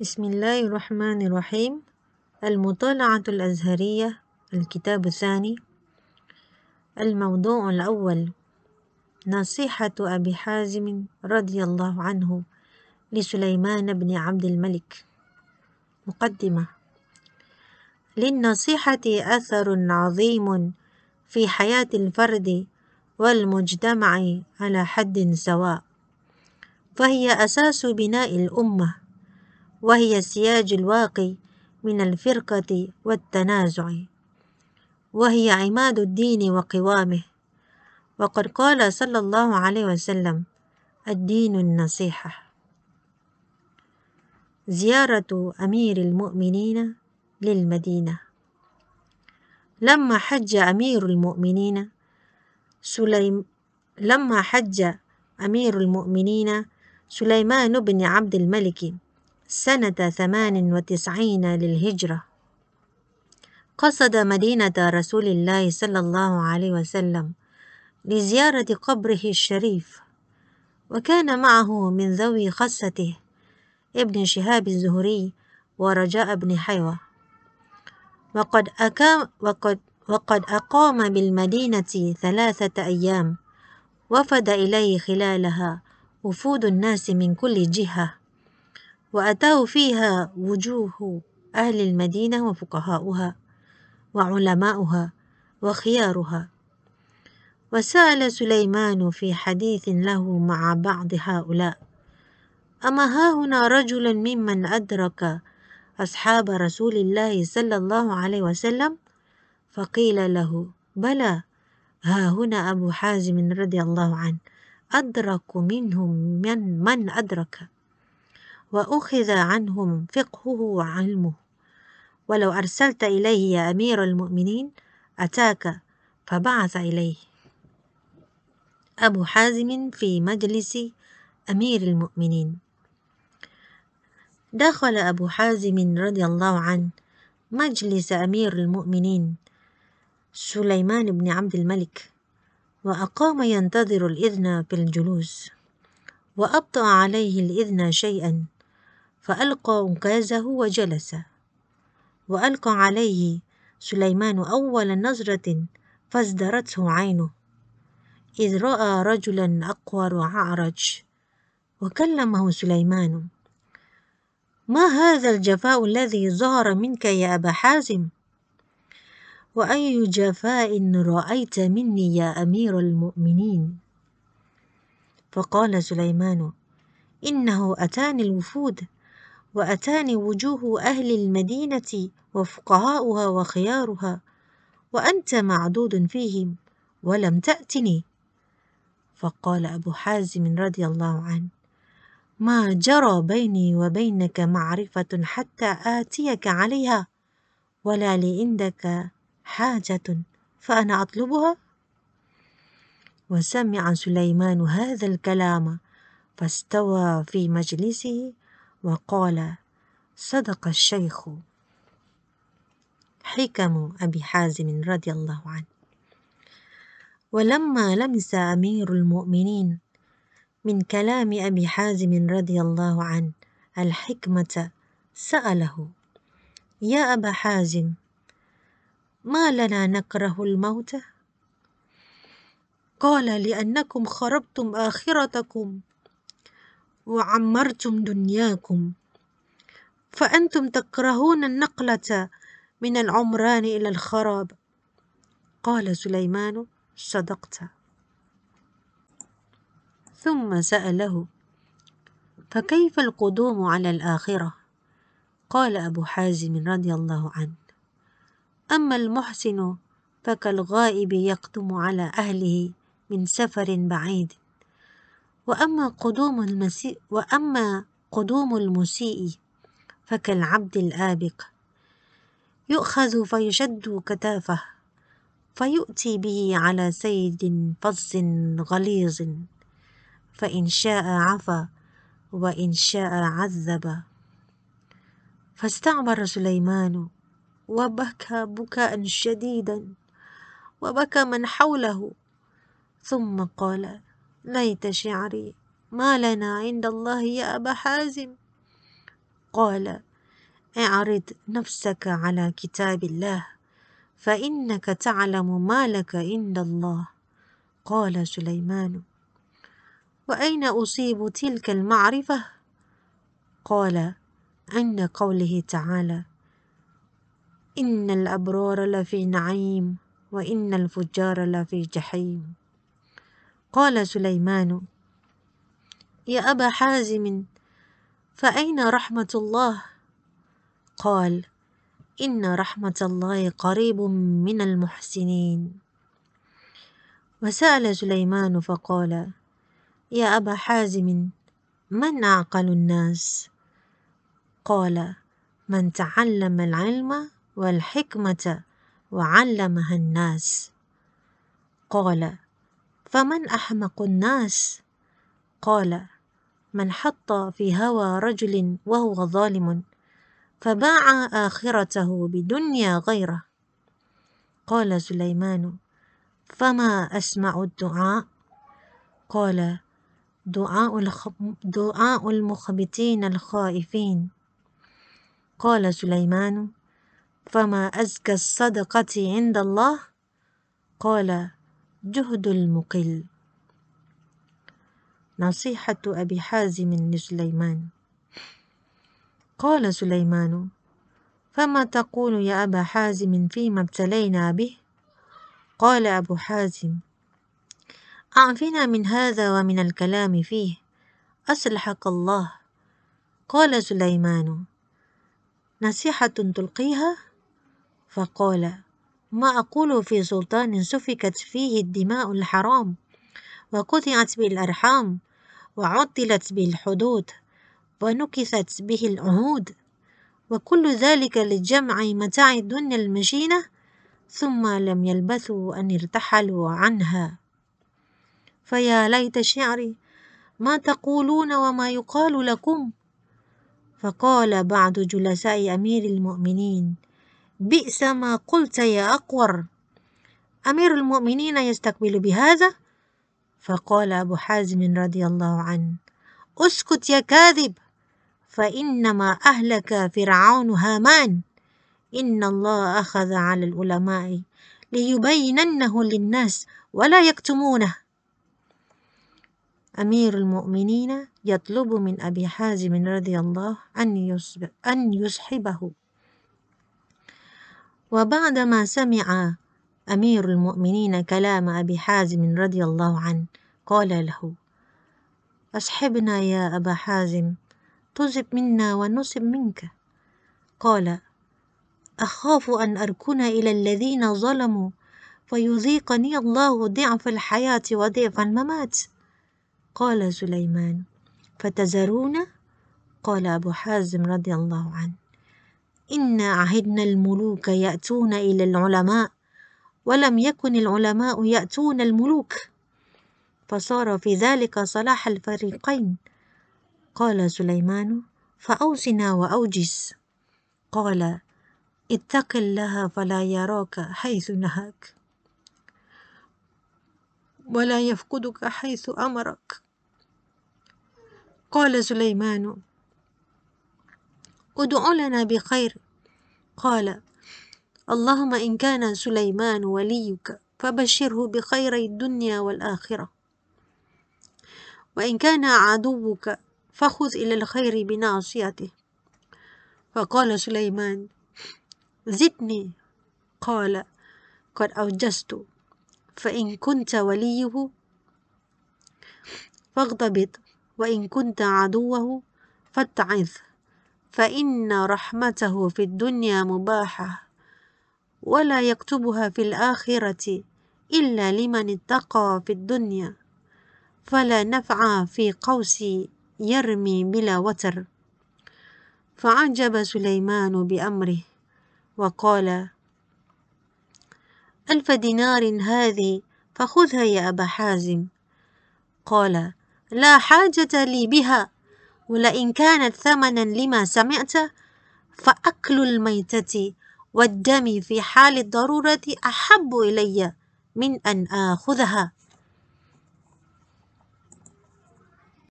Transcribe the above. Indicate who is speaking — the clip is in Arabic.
Speaker 1: بسم الله الرحمن الرحيم المطالعة الأزهرية الكتاب الثاني الموضوع الأول نصيحة أبي حازم رضي الله عنه لسليمان بن عبد الملك مقدمة للنصيحة أثر عظيم في حياة الفرد والمجتمع على حد سواء فهي أساس بناء الأمة وهي سياج الواقي من الفرقة والتنازع. وهي عماد الدين وقوامه. وقد قال صلى الله عليه وسلم الدين النصيحة. زيارة أمير المؤمنين للمدينة. لما حج أمير المؤمنين سليم لما حج أمير المؤمنين سليمان بن عبد الملك سنة ثمان وتسعين للهجرة. قصد مدينة رسول الله صلى الله عليه وسلم لزيارة قبره الشريف وكان معه من ذوي خصته ابن شهاب الزهري ورجاء بن حيوة. وقد, أقام وقد, وقد أقام بالمدينة ثلاثة أيام وفد إليه خلالها وفود الناس من كل جهة. وأتاه فيها وجوه أهل المدينة وفقهاؤها وعلماؤها وخيارها. وسأل سليمان في حديث له مع بعض هؤلاء أما ها هنا رجل ممن أدرك أصحاب رسول الله صلى الله عليه وسلم؟ فقيل له بلى ها هنا أبو حازم رضي الله عنه أدرك منهم من من أدرك؟ وأخذ عنهم فقهه وعلمه. ولو أرسلت إليه يا أمير المؤمنين أتاك فبعث إليه. أبو حازم في مجلس أمير المؤمنين. دخل أبو حازم رضي الله عنه مجلس أمير المؤمنين سليمان بن عبد الملك وأقام ينتظر الإذن في الجلوس وأبطأ عليه الإذن شيئا. فألقى أنكازه وجلس وألقى عليه سليمان أول نظرة فازدرته عينه إذ رأى رجلا أقور أعرج وكلمه سليمان ما هذا الجفاء الذي ظهر منك يا أبا حازم؟ وأي جفاء رأيت مني يا أمير المؤمنين؟ فقال سليمان إنه أتاني الوفود. وأتاني وجوه أهل المدينة وفقهاؤها وخيارها وأنت معدود فيهم ولم تأتني. فقال أبو حازم رضي الله عنه ما جرى بيني وبينك معرفة حتى آتيك عليها ولا لي عندك حاجة فأنا أطلبها؟ وسمع سليمان هذا الكلام فاستوى في مجلسه وقال صدق الشيخ حكم أبي حازم رضي الله عنه. ولما لمس أمير المؤمنين من كلام أبي حازم رضي الله عنه الحكمة سأله يا أبا حازم ما لنا نكره الموت؟ قال لأنكم خربتم آخرتكم. وعمرتم دنياكم. فأنتم تكرهون النقلة من العمران إلى الخراب. قال سليمان صدقت. ثم سأله فكيف القدوم على الآخرة؟ قال أبو حازم رضي الله عنه أما المحسن فكالغائب يقدم على أهله من سفر بعيد. وأما قدوم المسيء وأما قدوم المسيء فكالعبد الآبق. يؤخذ فيشد كتافه فيؤتي به على سيد فظ غليظ. فإن شاء عفا وإن شاء عذب. فاستعبر سليمان وبكى بكاء شديدا وبكى من حوله. ثم قال ليت شعري ما لنا عند الله يا أبا حازم. قال اعرض نفسك على كتاب الله فإنك تعلم ما لك عند الله. قال سليمان وأين أصيب تلك المعرفة؟ قال عند قوله تعالى إن الأبرار لفي نعيم وإن الفجار لفي جحيم. قال سليمان يا أبا حازم فأين رحمة الله؟ قال إن رحمة الله قريب من المحسنين. وسأل سليمان فقال يا أبا حازم من أعقل الناس؟ قال من تعلم العلم والحكمة وعلمها الناس. قال فمن أحمق الناس؟ قال من حط في هوى رجل وهو ظالم فباع آخرته بدنيا غيره. قال سليمان فما أسمع الدعاء؟ قال دعاء, الخ... دعاء المخبتين الخائفين. قال سليمان فما أزكى الصدقة عند الله؟ قال جهد المقل. نصيحة أبي حازم لسليمان. قال سليمان فما تقول يا أبا حازم فيما ابتلينا به؟ قال أبو حازم أعفنا من هذا ومن الكلام فيه أصلحك الله. قال سليمان نصيحة تلقيها؟ فقال ما أقول في سلطان سفكت فيه الدماء الحرام وقطعت به الأرحام وعطلت به الحدود ونكثت به العهود وكل ذلك لجمع متاع الدنيا المشينة ثم لم يلبثوا أن ارتحلوا عنها. فيا ليت شعري ما تقولون وما يقال لكم؟ فقال بعض جلساء أمير المؤمنين بئس ما قلت يا أقور. أمير المؤمنين يستقبل بهذا؟ فقال أبو حازم رضي الله عنه أسكت يا كاذب فإنما أهلك فرعون هامان. إن الله أخذ على العلماء ليبيننه للناس ولا يكتمونه. أمير المؤمنين يطلب من أبي حازم رضي الله أن يصحبه. وبعدما سمع أمير المؤمنين كلام أبي حازم رضي الله عنه قال له أصحبنا يا أبا حازم تزب منا ونسب منك. قال أخاف أن أركن إلى الذين ظلموا فيذيقني الله ضعف الحياة وضعف الممات. قال سليمان فتزرون؟ قال أبو حازم رضي الله عنه. إنا عهدنا الملوك يأتون إلى العلماء ولم يكن العلماء يأتون الملوك فصار في ذلك صلاح الفريقين قال سليمان فأوصنا وأوجز قال اتق الله فلا يراك حيث نهاك ولا يفقدك حيث أمرك قال سليمان ادع لنا بخير. قال اللهم إن كان سليمان وليك فبشره بخير الدنيا والآخرة. وإن كان عدوك فخذ إلى الخير بناصيته. فقال سليمان زدني. قال قد أوجزت فإن كنت وليه فاغضبط وإن كنت عدوه فاتعظ. فإن رحمته في الدنيا مباحة ولا يكتبها في الآخرة إلا لمن اتقى في الدنيا فلا نفع في قوس يرمي بلا وتر. فعجب سليمان بأمره وقال ألف دينار هذه فخذها يا أبا حازم. قال لا حاجة لي بها. ولئن كانت ثمنا لما سمعت فأكل الميتة والدم في حال الضرورة أحب إلي من أن آخذها.